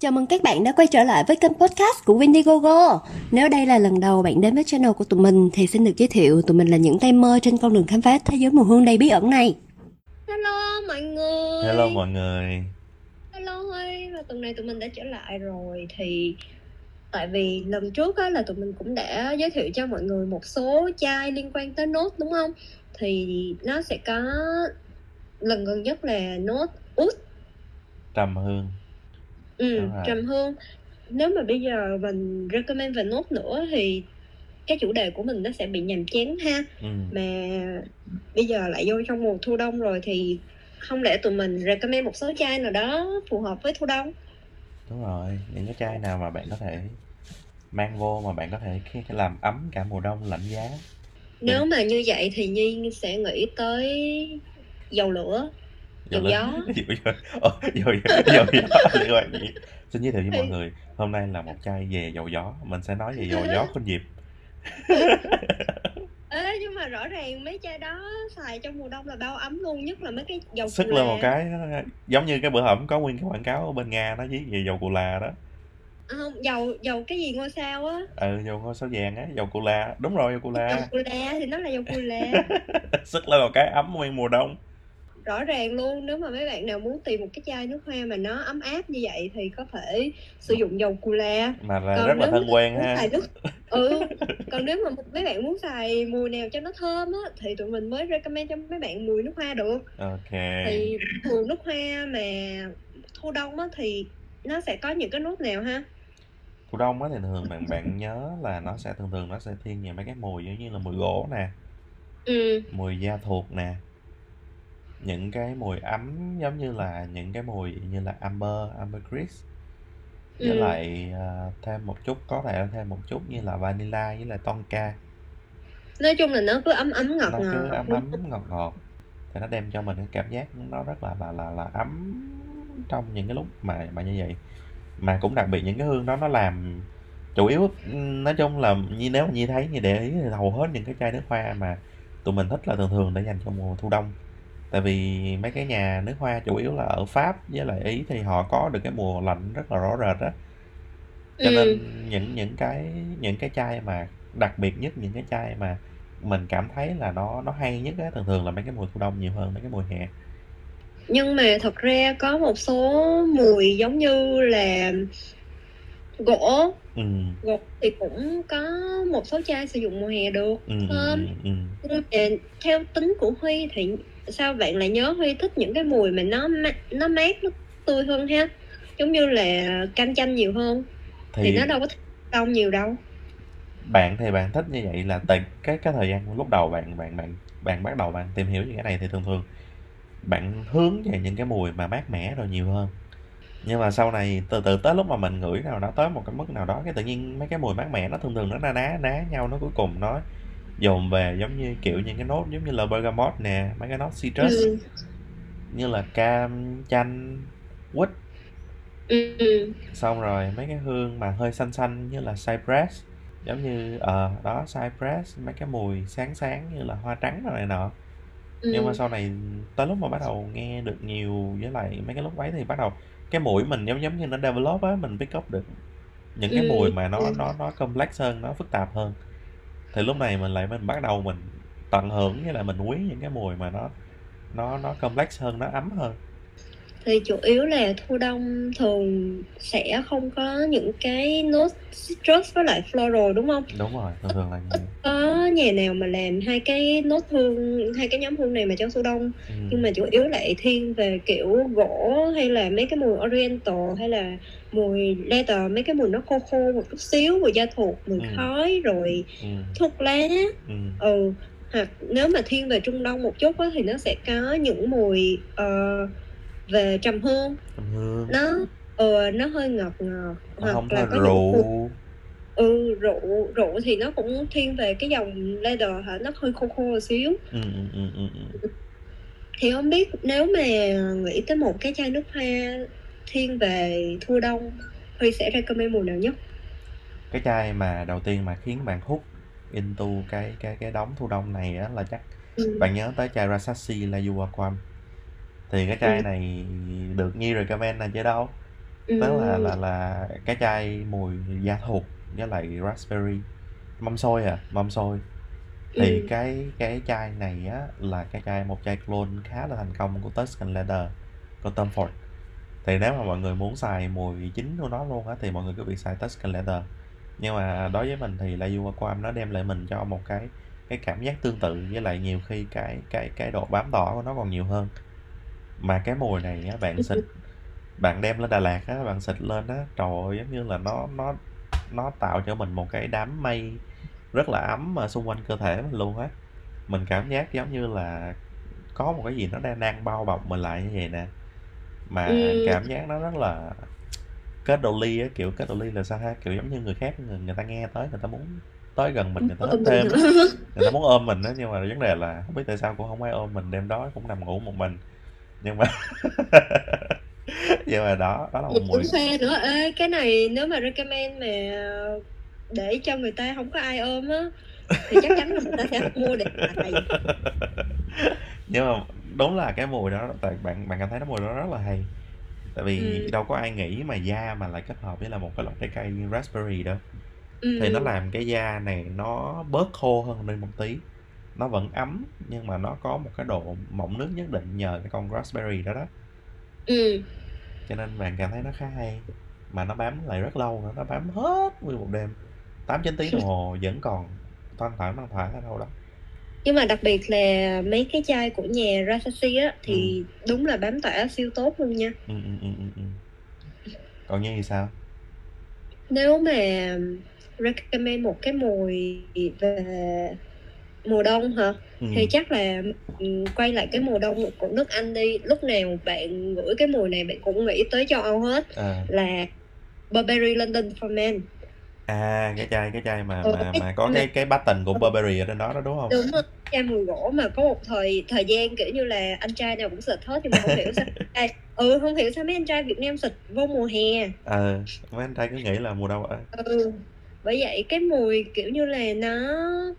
Chào mừng các bạn đã quay trở lại với kênh podcast của Windigogo. Nếu đây là lần đầu bạn đến với channel của tụi mình thì xin được giới thiệu tụi mình là những tay mơ trên con đường khám phá thế giới mùi hương đầy bí ẩn này. Hello mọi người. Hello mọi người. Hello Huy Và tuần này tụi mình đã trở lại rồi. Thì tại vì lần trước á, là tụi mình cũng đã giới thiệu cho mọi người một số chai liên quan tới nốt đúng không? Thì nó sẽ có lần gần nhất là nốt út. Trầm Hương ừ, Đúng rồi. trầm hương Nếu mà bây giờ mình recommend về nốt nữa thì cái chủ đề của mình nó sẽ bị nhàm chán ha. Ừ. mà bây giờ lại vô trong mùa thu đông rồi thì không lẽ tụi mình recommend một số chai nào đó phù hợp với thu đông? Đúng rồi Những cái chai nào mà bạn có thể mang vô mà bạn có thể làm ấm cả mùa đông lạnh giá. Nếu mà như vậy thì nhi sẽ nghĩ tới dầu lửa Lửa- gió. dầu gió. Ồ, dầu gió. Dầu gió. Liên quan gì Xin giới thiệu với mọi người Hôm nay là một chai về dầu gió. Mình sẽ nói về dầu gió khuynh diệp. Ê, nhưng mà rõ ràng mấy chai đó xài trong mùa đông là bao ấm luôn nhất là mấy cái dầu Sức cù lên là. một cái Giống như cái bữa hổm có nguyên cái quảng cáo ở bên Nga Nó viết về dầu cù là đó. À, không dầu dầu cái gì ngôi sao á? Ừ dầu ngôi sao vàng á Dầu cù la. Đúng rồi dầu cù dầu la cù la thì nó là dầu cù la. Sức lên một cái ấm nguyên mùa đông rõ ràng luôn. Nếu mà mấy bạn nào muốn tìm một cái chai nước hoa mà nó ấm áp như vậy thì có thể sử dụng dầu cù la. Mà là Còn rất là thân quen ha. xài nước ừ còn nếu mà mấy bạn muốn xài mùi nào cho nó thơm á thì tụi mình mới recommend cho mấy bạn mùi nước hoa được. Ok. Thì mùi nước hoa mà thu đông á thì nó sẽ có những cái nốt nào ha? Thu đông á thì thường bạn bạn nhớ là nó sẽ thường thường nó sẽ thiên về mấy cái mùi giống như là mùi gỗ nè, ừ. Mùi da thuộc nè. Những cái mùi ấm giống như là những cái mùi như là amber, ambergris. Với Ừ. lại à, thêm một chút có thể thêm một chút như là vanilla với lại tonka. nói chung là nó cứ ấm ấm ngọt Nó cứ ngọt ấm ấm ngọt ngọt. Thì nó đem cho mình cái cảm giác nó rất là là là là ấm trong những cái lúc mà mà như vậy. Mà cũng đặc biệt những cái hương đó nó làm chủ yếu nói chung là như nếu mà Nhi thấy như để ý thì hầu hết những cái chai nước hoa mà tụi mình thích là thường thường để dành cho mùa thu đông tại vì mấy cái nhà nước hoa chủ yếu là ở Pháp với lại Ý thì họ có được cái mùa lạnh rất là rõ rệt á. Cho Ừ. nên những những cái những cái chai mà đặc biệt nhất những cái chai mà mình cảm thấy là nó nó hay nhất á thường thường là mấy cái mùa thu đông nhiều hơn mấy cái mùa hè. Nhưng mà thật ra có một số mùi giống như là gỗ. Ừ. Gỗ thì cũng có một số chai sử dụng mùa hè được ừ ừ ừ, ừ. nhưng mà theo tính của Huy thì sao bạn lại nhớ Huy thích những cái mùi mà nó nó mát nó tươi hơn ha? Giống như là cam chanh nhiều hơn. Thì, thì nó đâu có đông nhiều đâu. Bạn thì bạn thích như vậy là tại cái cái thời gian lúc đầu bạn bạn bạn bạn bắt đầu bạn tìm hiểu những cái này thì thường thường bạn hướng về những cái mùi mà mát mẻ rồi nhiều hơn. Nhưng mà sau này từ từ tới lúc mà mình ngửi nào đó tới một cái mức nào đó cái tự nhiên mấy cái mùi mát mẻ nó thường thường nó na ná ná nhau nó cuối cùng nó dồn về giống như kiểu những cái nốt giống như là bergamot nè mấy cái nốt citrus ừ. như là cam chanh quýt Ừ. xong rồi mấy cái hương mà hơi xanh xanh như là cypress giống như ờ đó cypress mấy cái mùi sáng sáng như là hoa trắng rồi này nọ ừ. nhưng mà sau này tới lúc mà bắt đầu nghe được nhiều với lại mấy cái lúc ấy thì bắt đầu cái mũi mình giống giống như nó develop á mình pick up được những cái Ừ, mùi mà nó ừ. nó nó complex hơn nó phức tạp hơn thì lúc này mình lại mình bắt đầu mình tận hưởng với lại mình quý những cái mùi mà nó nó nó complex hơn, nó ấm hơn thì chủ yếu là thu đông thường sẽ không có những cái nốt citrus với lại floral đúng không đúng rồi thường thường là có nhà nào mà làm hai cái nốt hương hai cái nhóm hương này mà cho thu đông ừ. nhưng mà chủ yếu lại thiên về kiểu gỗ hay là mấy cái mùi oriental hay là mùi leather mấy cái mùi nó khô khô một chút xíu mùi da thuộc mùi Ừ. khói rồi ừ. thuốc lá ừ. ừ hoặc nếu mà thiên về trung đông một chút á, thì nó sẽ có những mùi ờ, về trầm hương. Trầm hương. Nó ờ nó hơi ngọt ngọt nó không là có có những rượu. ừ rượu rượu thì nó cũng thiên về cái dòng leather hả? Nó hơi khô khô một xíu. Ừ, ừ, ừ, ừ, ừ. thì không biết nếu mà nghĩ tới một cái chai nước hoa thiên về thu đông Huy sẽ recommend mùi nào nhất? Cái chai mà đầu tiên mà khiến bạn hút into cái cái cái đống thu đông này á là chắc ừ. bạn nhớ tới chai Rasashi La Yuaquam thì cái chai Ừ. này được Nhi recommend là chứ đâu tức là Ừm. là là cái chai mùi da thuộc với lại raspberry mâm xôi à mâm xôi thì Ừm. cái cái chai này á là cái chai một chai clone khá là thành công của Tuscan Leather của Tom Ford thì nếu mà mọi người muốn xài mùi chính của nó luôn á thì mọi người cứ việc xài Tuscan Leather nhưng mà đối với mình thì La Aquam nó đem lại mình cho một cái cái cảm giác tương tự với lại nhiều khi cái cái cái độ bám tỏa của nó còn nhiều hơn mà cái mùi này á bạn xịt bạn đem lên Đà Lạt á bạn xịt lên á trời ơi giống như là nó nó nó tạo cho mình một cái đám mây rất là ấm ở xung quanh cơ thể mình luôn á. Mình cảm giác giống như là có một cái gì nó đang đang bao bọc mình lại như vậy nè. Mà Ừm. cảm giác nó rất là kết độ ly á kiểu kết độ ly là sao ha? Kiểu giống như người khác người, người ta nghe tới người ta muốn tới gần mình người ta thích thêm người ta muốn ôm mình á nhưng mà vấn đề là không biết tại sao cũng không ai ôm mình đêm đó cũng nằm ngủ một mình nhưng mà nhưng mà đó đó là một mùi khoe nữa, ê, cái này nếu mà recommend mà để cho người ta hổng có ai ôm á, thì chắc chắn là người ta sẽ mua để xài. nhưng mà đúng là cái mùi đó tại bạn bạn cảm thấy cái mùi đó rất là hay tại vì Ừm. đâu có ai nghĩ mà da mà lại kết hợp với là một cái loại trái cây như raspberry đâu thì nó làm cái da này nó bớt khô hơn đi một tí nó vẫn ấm nhưng mà nó có một cái độ mọng nước nhất định nhờ cái con raspberry đó đó Ừm. cho nên bạn cảm thấy nó khá hay mà nó bám lại rất lâu nữa nó bám hết nguyên một đêm tám chín tiếng đồng hồ vẫn còn thoang thoảng thoang thoảng ở đâu đó Nhưng mà đặc biệt là mấy cái chai của nhà Rasashi á, thì đúng là bám tỏa siêu tốt luôn nha. Ừm, ừm, ừm, ừm, ừm. Còn Nhi thì sao? Nếu mà recommend một cái mùi về mùa đông hả? Ừm. Thì chắc là, ừm, quay lại cái mùa đông của nước Anh đi, lúc nào bạn ngửi cái mùi này bạn cũng nghĩ tới châu Âu hết, À. là Burberry London for Men. À, cái chai cái chai mà Ừ, mà cái mà có cái cái button của ừ. Burberry ở trên đó đó, đúng hông? Đúng rồi, chai mùi gỗ mà có một thời thời gian, kiểu như là, anh trai nào cũng xịt hết nhưng mà hông hiểu sao trai ừ, hông hiểu sao mấy anh trai Việt Nam xịt vô mùa hè. Ừ, mấy anh trai cứ nghĩ là mùa đông ở Ừ, bởi vậy cái mùi, kiểu như là, nó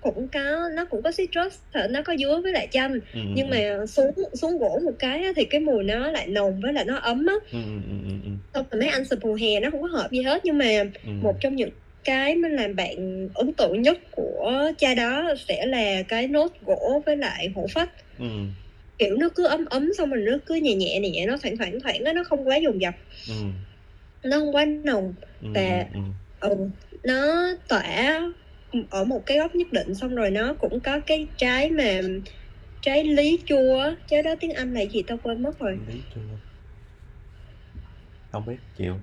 cũng có nó cũng có citrus, thật nó có dứa với lại chanh, Ừm, ừm, nhưng ừm. mà xuống xuống gỗ một cái thì cái mùi nó lại nồng với lại nó ấm á. Ừm. Xong rồi mấy anh xịt mùa hè nó hông có hợp gì hết, nhưng mà Ừm. một trong những cái mà làm bạn ấn tượng nhất của chai đó sẽ là cái nốt gỗ với lại hổ phách. Ừm. Kiểu, nó cứ ấm ấm xong rồi nó cứ nhẹ nhẹ, nhẹ nó thoảng thoảng thoảng á, nó không quá dồn dập. Ừm. Nó hông quá nồng Ừm, và ừ, nó tỏa, ở một cái góc nhất định, xong rồi nó cũng có cái trái mà trái lý chua trái đó tiếng Anh là gì ta quên mất rồi. Lý chua. Hông biết, chịu.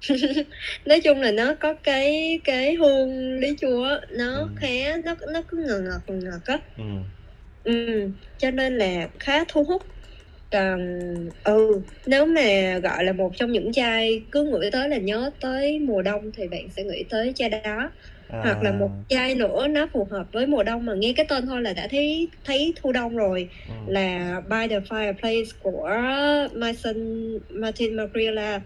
Nói chung là nó có cái cái hương lý chua nó Ừm. khá nó nó cứ ngọt ngọt, ngọt ngọt á. Ừm. Ừm, cho nên là khá thu hút. Còn ừ, nếu mà, gọi là, một trong những chai cứ ngửi tới là nhớ tới mùa đông thì bạn sẽ nghĩ tới chai đó. Hoặc là một À. chai nữa nó phù hợp với mùa đông mà nghe cái tên thôi là đã thấy thấy thu đông rồi, Ừm. là By the Fireplace của Maison Martin Margiela.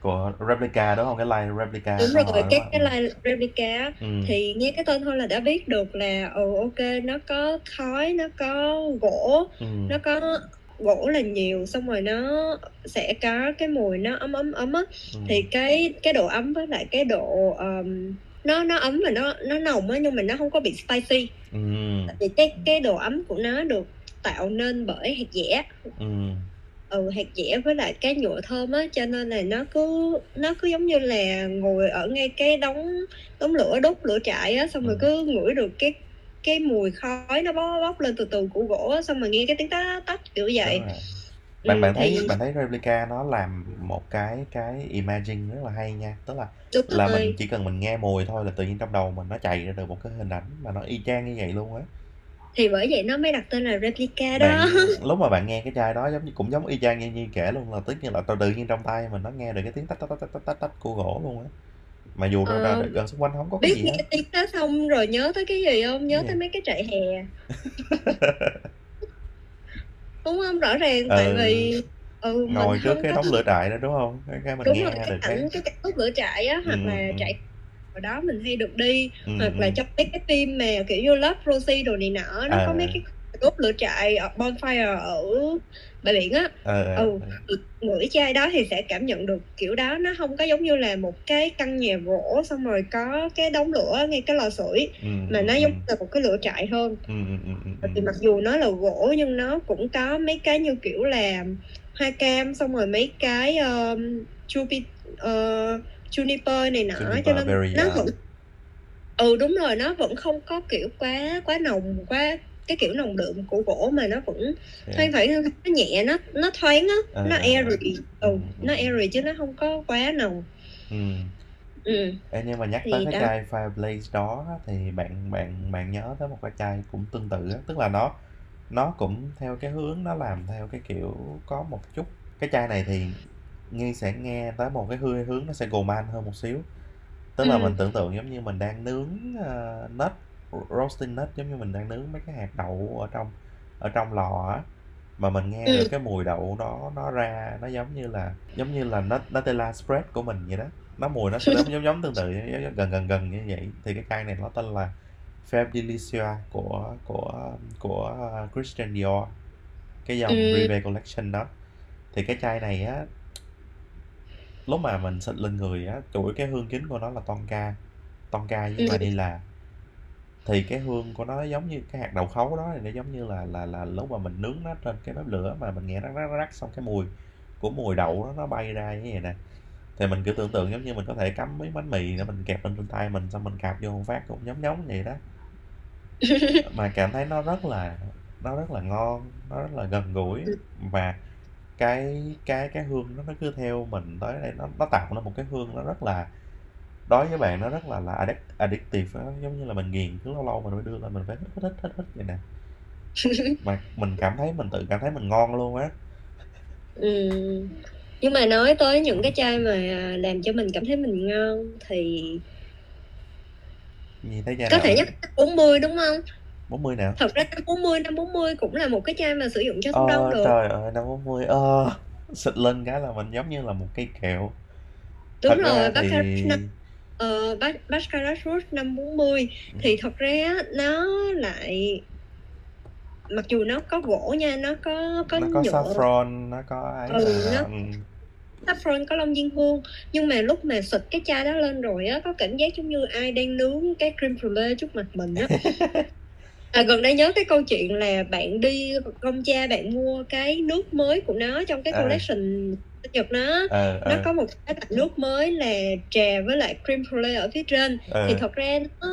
Của Replica, đúng hông? Cái line Replica Đúng của họ, rồi, đúng cái line Replica Ừm. thì nghe cái tên thôi là đã biết được là, ừ, kê, nó có khói, nó có gỗ, Ừm. nó có gỗ là nhiều, xong rồi nó sẽ có cái mùi nó ấm, ấm, ấm á. Thì Ừm. cái cái độ ấm với lại cái độ, ờm, nó nó ấm và nó nó nồng á, nhưng mà nó hông có bị spicy. Ừm. Tại vì cái cái độ ấm của nó được tạo nên bởi hạt dẻ. Ừm. Ừ, hạt dẻ với lại cái nhựa thơm á, cho nên là nó cứ nó cứ giống như là ngồi ở ngay cái đống đống lửa đốt lửa trại á, xong rồi Ừm. cứ ngửi được cái cái mùi khói nó bó bốc lên từ từ của gỗ á, xong rồi nghe cái tiếng tách, tách, kiểu vậy. Rồi. Bạn bạn thì thấy bạn thấy Replica nó làm một cái cái imaging rất là hay nha, tức là Đúng là mình rồi. chỉ cần mình nghe mùi thôi là tự nhiên trong đầu mình nó chạy ra được một cái hình ảnh mà nó y chang như vậy luôn á. Thì bởi vậy nó mới đặt tên là Replica Bạn đó. lúc mà bạn nghe cái chai đó giống như cũng giống y chang như Nhi kể luôn là tất nhiên là tự nhiên trong tai mình nó nghe được cái tiếng tách, tách, tách, tách, tách, tách của gỗ luôn á. Mà dù ra ra Ờ, gần xung quanh hổng có cái biết gì nghe hết. tiếng đó xong rồi nhớ tới cái gì hông? Cái Nhớ gì? tới mấy cái trại hè. Đúng hông? Rõ ràng tại Ừ. vì ừ, mình Ngồi trước cái có đống lửa trại đó, đúng hông? Cái cái mình Đúng rồi, nghe cái được cái cảnh cái cảnh đốt lửa trại á, hoặc ừm, ừm, là ừm. trại hồi đó mình hay được đi, Ừm, hoặc là ừm. trong mấy cái phim mà, kiểu như, Love, Rosie đồ này nọ nó có mấy À. cái đốt lửa trại, bonfire ở bãi biển á ờ ờ, ừ ờ. thì ngửi chai đó thì sẽ cảm nhận được kiểu đó nó không có giống như là một cái căn nhà gỗ xong rồi có cái đống lửa ngay cái lò sưởi ừ mà ừ nó ừ giống là một cái lửa trại hơn ừ ừ ừ ừ ừ. thì mặc dù nó là gỗ nhưng nó cũng có mấy cái như kiểu là hoa cam xong rồi mấy cái um, chupi, uh, juniper này nọ Juniper cho nên berry, nó à. vẫn ừ đúng rồi nó vẫn không có kiểu quá quá nồng quá cái kiểu nồng đượm của gỗ mà nó vẫn Thế à? thoang thoảng nó nhẹ nó nó thoáng á Ờ, nó airy. Ừ Ừ, nó airy chứ nó không có quá nồng. Ừ. Ừ. Ê, nhưng mà nhắc Thì tới cái đó. chai Fireblaze đó thì bạn bạn bạn nhớ tới một cái chai cũng tương tự á, tức là nó nó cũng theo cái hướng nó làm theo cái kiểu có một chút. Cái chai này thì nghi sẽ nghe tới một cái hướng hướng nó sẽ gourmand hơn một xíu. Tức là Ừ. mình tưởng tượng giống như mình đang nướng uh, nut roasting nut giống như mình đang nướng mấy cái hạt đậu ở trong ở trong lò á mà mình nghe Ừ. được cái mùi đậu nó nó ra nó giống như là giống như là nut Nutella spread của mình vậy đó nó mùi nó sẽ giống giống giống tương tự gần gần gần như vậy thì cái chai này nó tên là Fab Delicia của của của uh, Christian Dior cái dòng Ừ. Privé Collection đó thì cái chai này á lúc mà mình xịt lên người á chủ yếu cái hương chính của nó là tonka tonka với Ừ. vanilla thì cái hương của nó giống như cái hạt đậu khấu đó thì nó giống như là là là lúc mà mình nướng nó trên cái bếp lửa mà mình nghe rắc rắc rắc xong cái mùi của mùi đậu đó nó bay ra như vậy nè. Thì mình cứ tưởng tượng giống như mình có thể cắm miếng bánh mì để mình kẹp lên trên tay mình xong mình cạp vô một phát cũng giống giống vậy đó. Mà cảm thấy nó rất là nó rất là ngon nó rất là gần gũi và cái cái cái hương nó nó cứ theo mình tới đây nó nó tạo ra một cái hương nó rất là đối với bạn nó rất là là addict, addictive á, giống như là mình nghiền cứ lâu lâu mình phải đưa là mình phải hít hít hít hít hít vậy nè mà mình cảm thấy mình tự cảm thấy mình ngon luôn á Ừ. Nhưng mà nói tới những cái chai mà làm cho mình cảm thấy mình ngon thì nhìn thấy chai có nào thể nhắc tới 40 đúng không? 40 nào Thật ra năm 40, năm 40 cũng là một cái chai mà sử dụng cho thu đông ờ được. trời ơi năm 40 ờ xịt lên cái là mình giống như là một cây kẹo Đúng thật rồi, Baccarat thì năm ờ, Bac- Baccarat Rouge năm 40 thì thật ra nó lại mặc dù nó có gỗ nha, nó có có nó có nhựa. saffron nó có ấy Ừ, là nó- ừ. saffron có long diên hương nhưng mà lúc mà xịt cái chai đó lên rồi á có cảm giác giống như ai đang nướng cái cream brulee trước mặt mình á. À, gần đây nhớ cái câu chuyện là bạn đi công cha bạn mua cái nước mới của nó trong cái Ờ. collection sinh nhật nó ờ nó ờ có một cái loại nước mới là trà với lại cream brulee ở phía trên. Ờ. Thì thật ra nó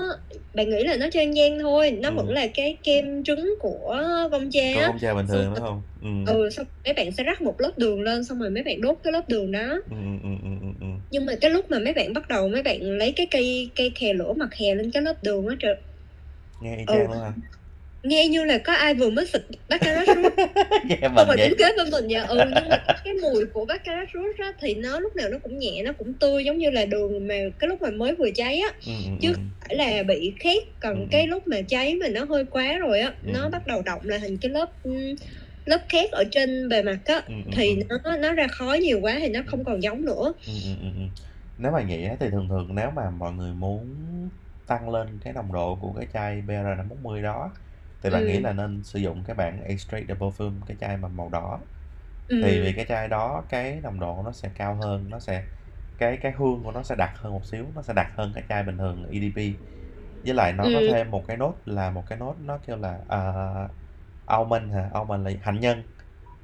bạn nghĩ là nó trang gian thôi nó Ừ. vẫn là cái kem trứng của công cha á. Ông cha bình thường đúng không? Ừ. ừ xong mấy bạn sẽ rắc một lớp đường lên xong rồi mấy bạn đốt cái lớp đường đó. Ừ ừ ừ ừ ừ ừ. nhưng mà cái lúc mà mấy bạn bắt đầu mấy bạn lấy cái cây cây khè lửa mặt khè lên cái lớp đường á trời. Nghe y Ừ. chang luôn hả nghe như là có ai vừa mới xịt baccarat rouge nghe không mình phải đứng kế bên mình nha ừ nhưng mà cái mùi của baccarat rouge á thì nó lúc nào nó cũng nhẹ nó cũng tươi giống như là đường mà cái lúc mà mới vừa cháy á. Ừ, ừ, chứ ừ. phải là bị khét còn Ừ. cái lúc mà cháy mà nó hơi quá rồi á Ừ. nó bắt đầu động là hình cái lớp lớp khét ở trên bề mặt á. Ừ, thì nó nó ra khói nhiều quá thì nó không còn giống nữa. Nếu mà á, thì thường thường nếu mà mọi người muốn tăng lên cái nồng độ của cái chai BR540 đó thì bạn Ừ. nghĩ là nên sử dụng cái bản Extract Double Film cái chai mà màu đỏ ừ. thì vì cái chai đó cái nồng độ nó sẽ cao hơn nó sẽ cái cái hương của nó sẽ đặc hơn một xíu nó sẽ đặc hơn cái chai bình thường EDP với lại nó có Ừ. thêm một cái nốt là một cái nốt nó kêu là uh, almond hả almond là hạnh nhân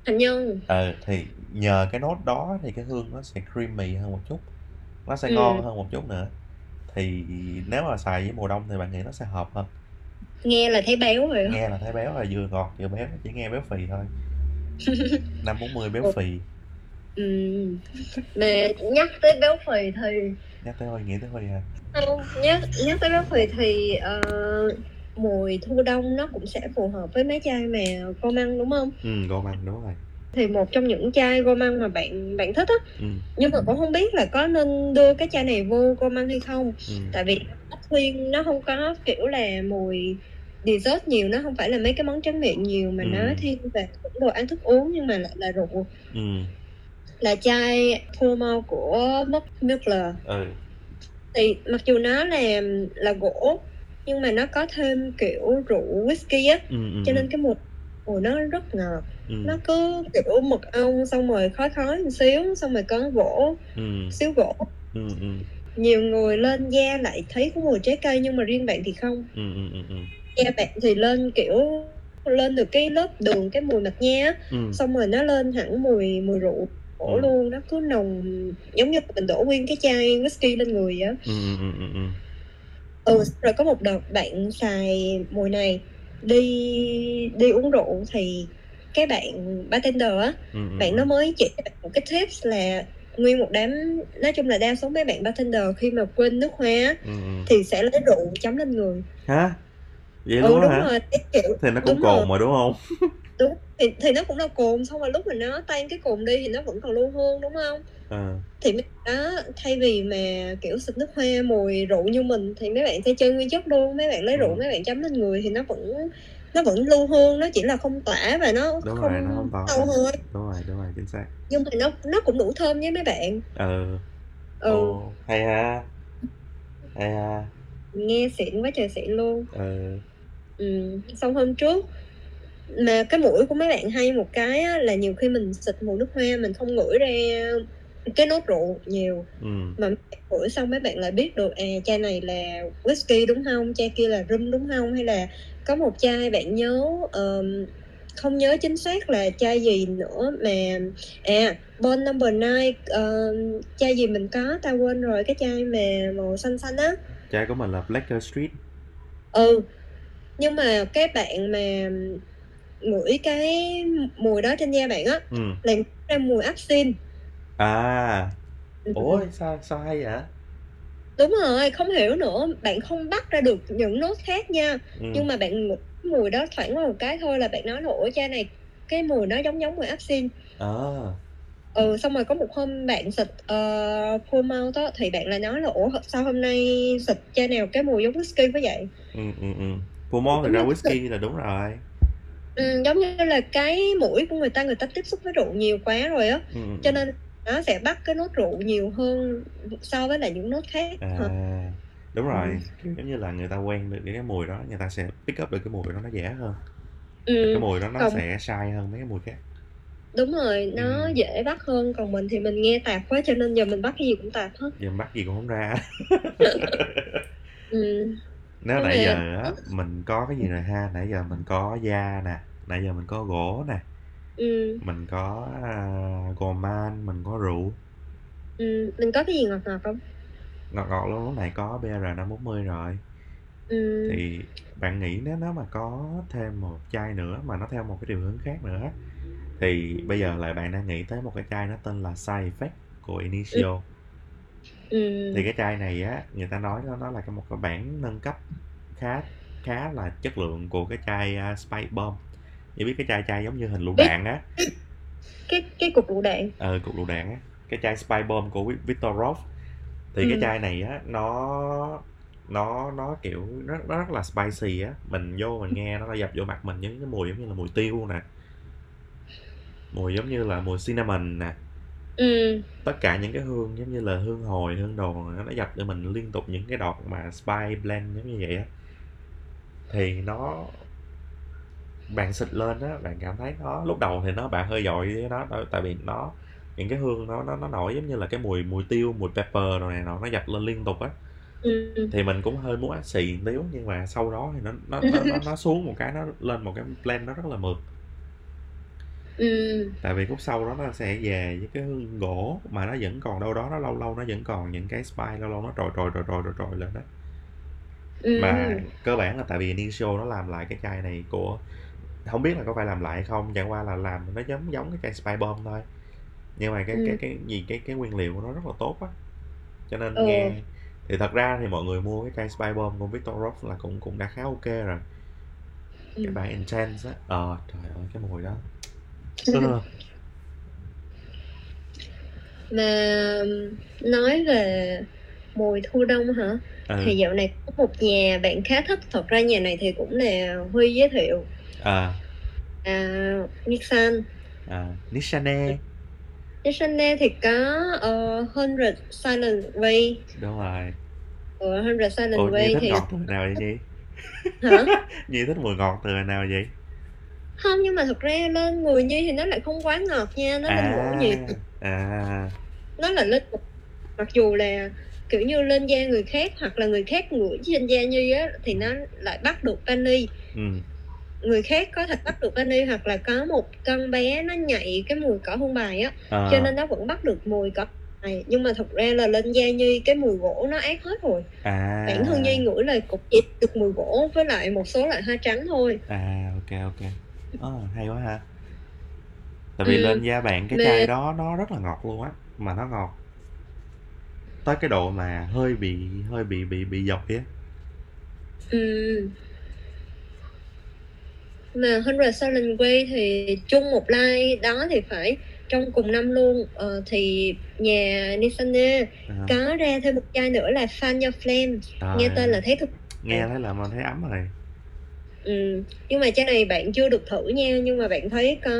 thành nhân ờ thì nhờ cái nốt đó thì cái hương nó sẽ creamy hơn một chút nó sẽ Ừ. ngon hơn một chút nữa thì nếu mà xài với mùa đông thì bạn nghĩ nó sẽ hợp hơn nghe là thấy béo rồi. Nghe là thấy béo là vừa ngọt vừa béo chỉ nghe béo phì thôi. Năm bốn mươi béo phì. Ừ. mà nhắc tới béo phì thì nhắc tới hơi nghĩ tới hơi à? Không nhắc nhắc tới béo phì thì ờ, mùi thu đông nó cũng sẽ phù hợp với mấy chai mà cô măng đúng không? Ừ gò măng đúng rồi. Thì một trong những chai gô măng mà bạn bạn thích á ừ nhưng mà cũng không biết là có nên đưa cái chai này vô gô măng hay không. Ừ tại vì khuyên nó không có kiểu là mùi dessert nhiều nó không phải là mấy cái món tráng miệng nhiều mà Ừ. nó thiên về cũng đồ ăn thức uống nhưng mà lại là rượu. Ừ. Là chai Purmo của Mugler ừ. Thì mặc dù nó là là gỗ nhưng mà nó có thêm kiểu rượu whisky á ừ ừ cho nên cái mùi mùi nó rất ngọt. Ừ. Nó cứ kiểu mật ong xong rồi khói khói một xíu xong rồi có gỗ Ừm. xíu gỗ. Ừm, ừm. nhiều người lên da lại thấy có mùi trái cây nhưng mà riêng bạn thì không. Ừm, ừm, ừm, da bạn thì lên kiểu lên được cái lớp đường cái mùi mạch nha Ừm. xong rồi nó lên hẳn mùi mùi rượu gỗ Ừm. luôn nó cứ nồng giống như mình đổ nguyên cái chai whisky lên người vậy á Ừm, ừm, ừm, ừm, ừm. ừ rồi có một đợt bạn xài mùi này đi đi uống rượu thì cái bạn bartender á Ừm, ừm, bạn nó ừm. mới chỉ một cái tips là nguyên một đám nói chung là đa số mấy bạn bartender khi mà quên nước hoa ừm. thì sẽ lấy rượu chấm lên người Hả? Vậy ừ luôn đúng hả? rồi cái kiểu Thì nó cũng đúng rồi cồn mà, đúng hông? đúng thì thì nó cũng là cồn xong rồi lúc mà nó tan cái cồn đi thì nó vẫn còn lưu hương đúng không Ờ. thì mấy đó thay vì mà kiểu xịt nước hoa mùi rượu như mình thì mấy bạn sẽ chơi nguyên chất luôn mấy bạn lấy rượu Ừm. mấy bạn chấm lên người thì nó vẫn nó vẫn lưu hương nó chỉ là không tỏa và nó Đúng không rồi, nó hông tỏa ra. thôi Đúng rồi, đúng rồi, chính xác. nhưng mà nó nó cũng đủ thơm với mấy bạn Ừ. ừ Ồ, hay ha. Hay ha. nghe xịn quá trời xịn luôn Ừ. ừ xong hôm trước mà cái mũi của mấy bạn hay một cái á, là nhiều khi mình xịt mùi nước hoa mình không ngửi ra cái nốt rượu nhiều Ừm. mà ngửi xong mấy bạn lại biết được à chai này là whisky đúng không chai kia là rum đúng không hay là có một chai bạn nhớ ờm, không nhớ chính xác là chai gì nữa mà à Bond number nine ờm, chai gì mình có tao quên rồi cái chai mà màu xanh xanh á Chai của mình là Blacker Street. ừ nhưng mà cái bạn mà ngửi cái mùi đó trên da bạn á Ừm. là ra mùi áp xin À. ừ. Ủa, sao sao hay vậy? đúng rồi không hiểu nữa bạn không bắt ra được những nốt khác nha Ừm. nhưng mà bạn mùi đó thoảng qua một cái thôi là bạn nói là ủa chai này cái mùi nó giống giống mùi áp xin Ờ. ừ xong rồi có một hôm bạn xịt uh, full mouth á thì bạn lại nói là ủa sao hôm nay xịt chai nào cái mùi giống whisky quá vậy Ừm, ừm, ừm. Malt giống thật ra whisky là đúng rồi. ừ, giống như là cái mũi của người ta người ta tiếp xúc với rượu nhiều quá rồi á Ừm, ừm, cho ừm. nên nó sẽ bắt cái nốt rượu nhiều hơn so với lại những nốt khác À, hả đúng ừ. rồi, kiểu giống như là người ta quen được cái mùi đó, người ta sẽ pick up được cái mùi đó nó dễ hơn. Và cái ừ. mùi đó nó còn sẽ sai hơn mấy cái mùi khác. đúng rồi nó Ừm. dễ bắt hơn còn mình thì mình nghe tạp quá cho nên giờ mình bắt cái gì cũng tạp hết Giờ bắt gì cũng hổng ra. ừ. Nếu nhưng nãy giờ á, mình có cái gì rồi ha? Nãy giờ mình có da nè, nãy giờ mình có gỗ nè, ừ. mình có, a, gourmand, mình có rượu. ừ. mình có cái gì ngọt ngọt không Ngọt ngọt luôn lúc này có BR540 rồi. ừ. Thì bạn nghĩ nếu nếu mà có thêm một chai nữa mà nó theo một cái điều hướng khác nữa thì bây giờ lại bạn đang nghĩ tới một cái chai nó tên là Side Effect của ừ. Initio. Ừ. Thì cái chai này á, người ta nói nó nó là cái một cái bản nâng cấp khá khá là chất lượng của cái chai, a, Spice Bomb. Chỉ biết cái chai chai giống như hình lựu đạn á. cái cái cục lựu đạn Ờ, cục lựu đạn á, cái chai Spice Bomb của Vi Victor Roth. Thì cái ừ. chai này á, nó nó nó, kiểu, nó nó rất là spicy á, mình vô mình nghe nó dập vô mặt mình những cái mùi giống như là mùi tiêu nè. Mùi giống như là mùi cinnamon nè. Ừ. Tất cả những cái hương giống như là hương hồi, hương đồ nó dập cho mình liên tục những cái đọt mà spice blend giống như vậy á. Thì nó bạn xịt lên á, bạn cảm thấy nó lúc đầu thì nó bạn hơi dội với nó tại tại vì nó những cái hương nó nó nó nổi giống như là cái mùi mùi tiêu, mùi pepper đồ này nọ nó dập lên liên tục á. ừ. Thì mình cũng hơi muốn át xì một xíu nhưng mà sau đó thì nó nó nó nó nó xuống một cái nó lên một cái blend nó rất là mượt. Ừ. Tại vì khúc sau đó nó sẽ về với cái hương gỗ mà nó vẫn còn đâu đó nó lâu lâu nó vẫn còn những cái spice lâu lâu nó trồi trồi trồi trồi trồi trồi lên. Mà ừ. cơ bản là tại vì Initio nó làm lại cái chai này của hông biết là có phải làm lại hay không, chẳng qua là làm nó giống giống cái chai Spice Bomb thôi. Nhưng mà cái cái ừ. cái gì cái cái nguyên liệu của nó rất là tốt á. Cho nên ừ. nghe thì thật ra thì mọi người mua cái chai Spice Bomb của Victor Roth là cũng cũng đã khá OK rồi. Cái bản Intense á, ờ, trời ơi cái mùi đó. Mà nói về mùi thu đông hả? Ừ. Thì dạo này có một nhà bạn khá thích, thật ra nhà này thì cũng là Huy giới thiệu. À. À, Nissan. À, Nissane. Nissane thì có, ờ, Hundred Silent Way. Đúng rồi. Ừ, Hundred Silent Ủa, Way thì ngọt từ hồi nào vậy Nhi? Hả? Nhi thích mùi ngọt từ nào vậy? Không nhưng mà thật ra lên người nhi thì nó lại không quá ngọt nha nó lên gỗ nhiều à. Nó là lên mặc dù là kiểu như lên da người khác hoặc là người khác ngửi trên da nhi á thì nó lại bắt được vani. Ừ. Người khác có thể bắt được vani hoặc là có một con bé nó nhạy cái mùi cỏ hương bài á à, cho nên nó vẫn bắt được mùi cỏ này. Nhưng mà thật ra là lên da nhi cái mùi gỗ nó ác hết rồi. À. Bản thân nhi ngửi là cũng chỉ được mùi gỗ với lại một số loại hoa trắng thôi. À ok ok Ờ, hay quá ha. Tại vì Ừ. lên da bạn cái chai đó nó rất là ngọt luôn á mà nó ngọt tới cái độ mà hơi bị hơi bị bị bị dọc á. Ừ. Mà Hundred Silent Way thì chung một line đó thì phải trong cùng năm luôn. Ờ, thì nhà Nissan à, có ra thêm một chai nữa là Fan Your Flame trời, nghe tên là thấy thực nghe thấy là mình thấy ấm rồi ừ. nhưng mà chai này bạn chưa được thử nha nhưng mà bạn thấy có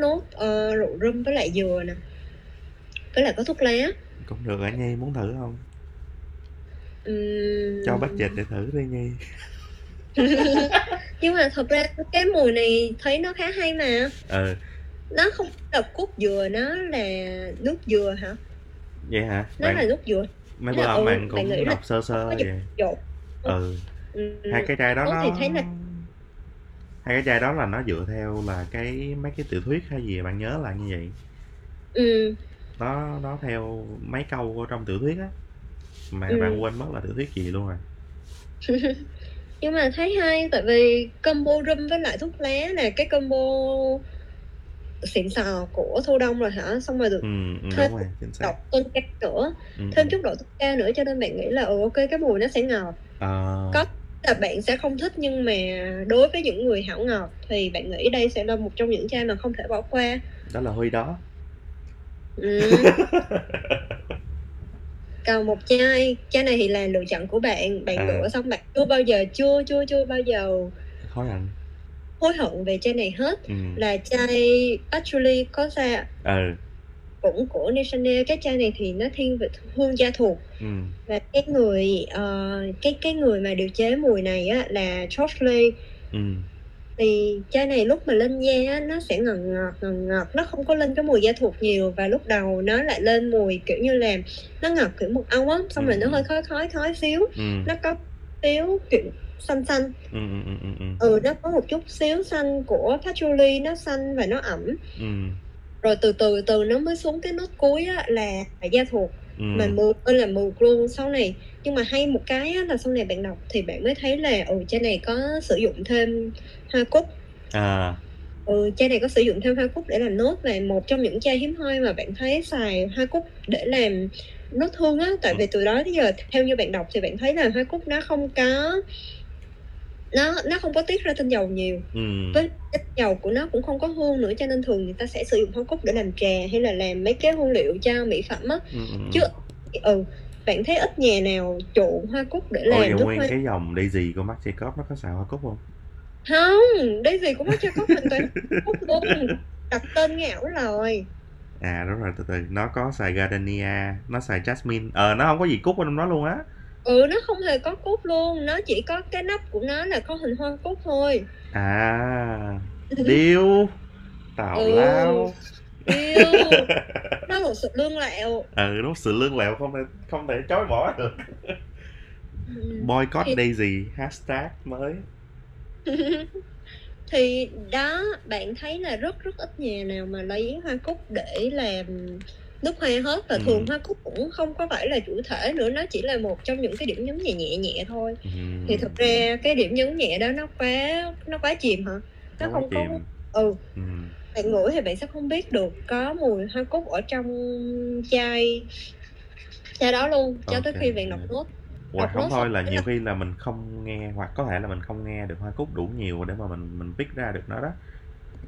nốt ờ, rượu rum với lại dừa nè. Với lại có thuốc lá. Cũng được ở nhi muốn thử không? Ừm. cho budget để thử đi nhi. Nhưng mà thật ra cái mùi này thấy nó khá hay mà. Ừ. Nó không là cốt dừa nó là nước dừa hả? Vậy hả? Nó bạn là nước dừa. mấy là, bữa ừ, bạn bạn cũng là đọc sơ sơ có vậy. dột. Ừ. Ừ. hai cái chai đó nó thì thấy là- hai cái chai đó là nó dựa theo là cái mấy cái tiểu thuyết hay gì bạn nhớ là như vậy ừ. nó nó theo mấy câu ở trong tiểu thuyết á mà Ừ. bạn quên mất là tiểu thuyết gì luôn rồi nhưng mà thấy hay tại vì combo rum với lại thuốc lá là cái combo xịn sò của thu đông rồi hả xong rồi được ừ, ừ Thêm rồi độc tôn cao nữa ừ, thêm ừ. chút độ tôn cao nữa cho nên bạn nghĩ là ừ ok cái mùi nó sẽ ngọt Ờ, Có. Là bạn sẽ không thích nhưng mà đối với những người hảo ngọt thì bạn nghĩ đây sẽ là một trong những chai mà không thể bỏ qua? Đó là huy đó. Ừ. còn một chai chai này thì là lựa chọn của bạn. Bạn À. lựa xong bạn chưa bao giờ chưa chưa chưa bao giờ khó hận hối hận về chai này hết. Ừ. Là chai Patchouli Cosa ừ cũng của National cái chai này thì nó thiên về hương da thuộc. Ừ. Và cái người ờ, cái cái người mà điều chế mùi này á là George Lee ừ. Thì chai này lúc mà lên da á, nó sẽ ngọt ngọt ngọt ngọt nó không có lên cái mùi da thuộc nhiều. Và lúc đầu nó lại lên mùi kiểu như là nó ngọt kiểu mật ong á xong rồi nó Ừ. hơi khói khói khói xíu. Ừ. Nó có xíu kiểu xanh xanh. Ừ ừ ừ ừ. Ừ nó có một chút xíu xanh của patchouli nó xanh và nó ẩm. Ừ rồi từ từ từ nó mới xuống cái nốt cuối á là da thuộc. Ừ. Mà mượt ơi là mượt luôn sau này. Nhưng mà hay một cái á, là sau này bạn đọc thì bạn mới thấy là ừ chai này có sử dụng thêm hoa cúc. À. Ừ chai này có sử dụng thêm hoa cúc để làm nốt và một trong những chai hiếm hoi mà bạn thấy xài hoa cúc để làm nốt hương á. Tại vì từ đó tới giờ theo như bạn đọc thì bạn thấy là hoa cúc nó không có nó nó không có tiết ra tinh dầu nhiều. Ừ. Với cái dầu của nó cũng không có hương nữa cho nên thường người ta sẽ sử dụng hoa cúc để làm trà hay là làm mấy cái hương liệu cho mỹ phẩm á. Ừ ừ chứ ừ bạn thấy ít nhà nào trộn hoa cúc để Ôi, làm vậy nước nguyên hoa? cái dòng Daisy của Marc nó có xài hoa cúc không? không đây gì cũng có cho có hoàn toàn cúc luôn. Đặt tên ngạo rồi À đúng rồi, từ từ. Nó có xài Gardenia Nó xài Jasmine. Ờ, nó không có gì cúc ở trong đó luôn á ừ nó không hề có cúc luôn nó chỉ có cái nắp của nó là có hình hoa cúc thôi. À Điêu Tào Ừ. lao. nó một sự lương lẹo. Ừ, đúng sự lương lẹo không thể, không thể chối bỏ được. Ừ. Boycott Thì- Daisy Hashtag mới. Thì đó bạn thấy là rất rất ít nhà nào mà lấy hoa cúc để làm nước hoa hết và Ừ. thường hoa cúc cũng không có phải là chủ thể nữa nó chỉ là một trong những cái điểm nhấn nhẹ nhẹ nhẹ thôi ừ. thì thực ra cái điểm nhấn nhẹ đó nó quá nó quá chìm hả nó quá không có chìm. ừ ừ. bạn ngửi thì bạn sẽ không biết được có mùi hoa cúc ở trong chai chai đó luôn cho tới Ok, khi bạn đọc nốt Hoặc không thôi là nhiều khi là mình không nghe Hoặc có thể là mình không nghe được hoa cúc đủ nhiều Để mà mình mình pick ra được nó đó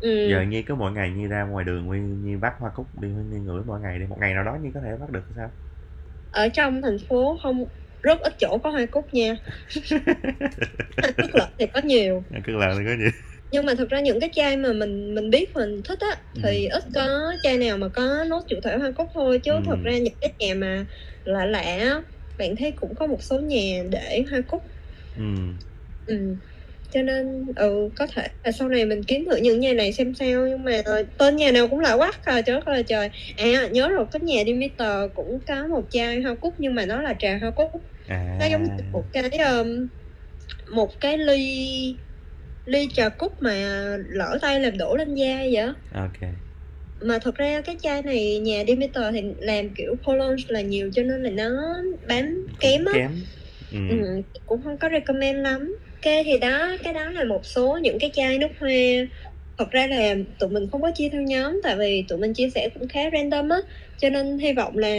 ừ. Giờ Nhi cứ mỗi ngày Nhi ra ngoài đường Nhi, Nhi bắt hoa cúc đi Nhi ngửi mỗi ngày đi Một ngày nào đó Nhi có thể bắt được sao ở trong thành phố không rất ít chỗ có hoa cúc nha cúc lợi thì có nhiều Cứ làm thì có gì nhưng mà thực ra những cái chai mà mình mình biết mình thích á thì ít có chai nào mà có nốt chủ thể hoa cúc thôi chứ Ừ. thật ra những cái nhà mà lạ lạ bạn thấy cũng có một số nhà để hoa cúc ừ. ừ. Cho nên ừ có thể là sau này mình kiếm thử những nhà này xem sao nhưng mà tên nhà nào cũng lạ quá à trời ơi là trời. À nhớ rồi cái nhà Demeter cũng có một chai hoa cúc nhưng mà nó là trà hoa cúc. À. Nó giống một cái um, một cái ly ly trà cúc mà lỡ tay làm đổ lên da vậy ok. Mà thật ra cái chai này nhà Demeter thì làm kiểu cologne là nhiều cho nên là nó bán kém á. kém. Ừ. ừ, cũng không có recommend lắm ok, thì đó, cái đó là một số những cái chai nước hoa. Thật ra là tụi mình không có chia theo nhóm, tại vì tụi mình chia sẻ cũng khá random á. Cho nên hy vọng là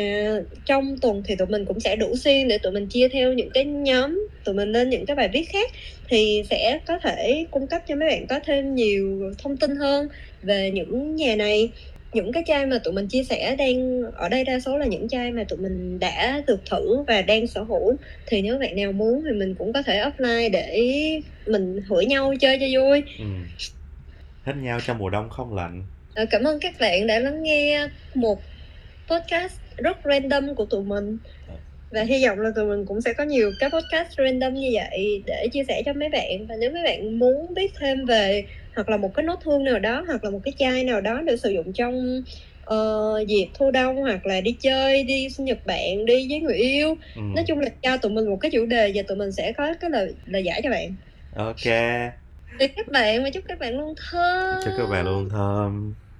trong tuần thì tụi mình cũng sẽ đủ xuyên để tụi mình chia theo những cái nhóm, tụi mình lên những cái bài viết khác. Thì sẽ có thể cung cấp cho mấy bạn có thêm nhiều thông tin hơn về những nhà này những cái chai mà tụi mình chia sẻ đang ở đây đa số là những chai mà tụi mình đã được thử và đang sở hữu. Thì nếu bạn nào muốn thì mình cũng có thể offline để mình hửi nhau chơi cho vui. Ừ. hết nhau trong mùa đông không lạnh. Ờ, cảm ơn các bạn đã lắng nghe một podcast rất random của tụi mình. Và hy vọng là tụi mình cũng sẽ có nhiều cái podcast random như vậy để chia sẻ cho mấy bạn. Và nếu mấy bạn muốn biết thêm về hoặc là một cái nốt hương nào đó hoặc là một cái chai nào đó để sử dụng trong uh, dịp thu đông hoặc là đi chơi đi sinh nhật bạn đi với người yêu. Ừ. nói chung là cho tụi mình một cái chủ đề và tụi mình sẽ có cái lời lời giải cho bạn. Ok. Thì các bạn và chúc các bạn luôn thơm. Chúc các bạn luôn thơm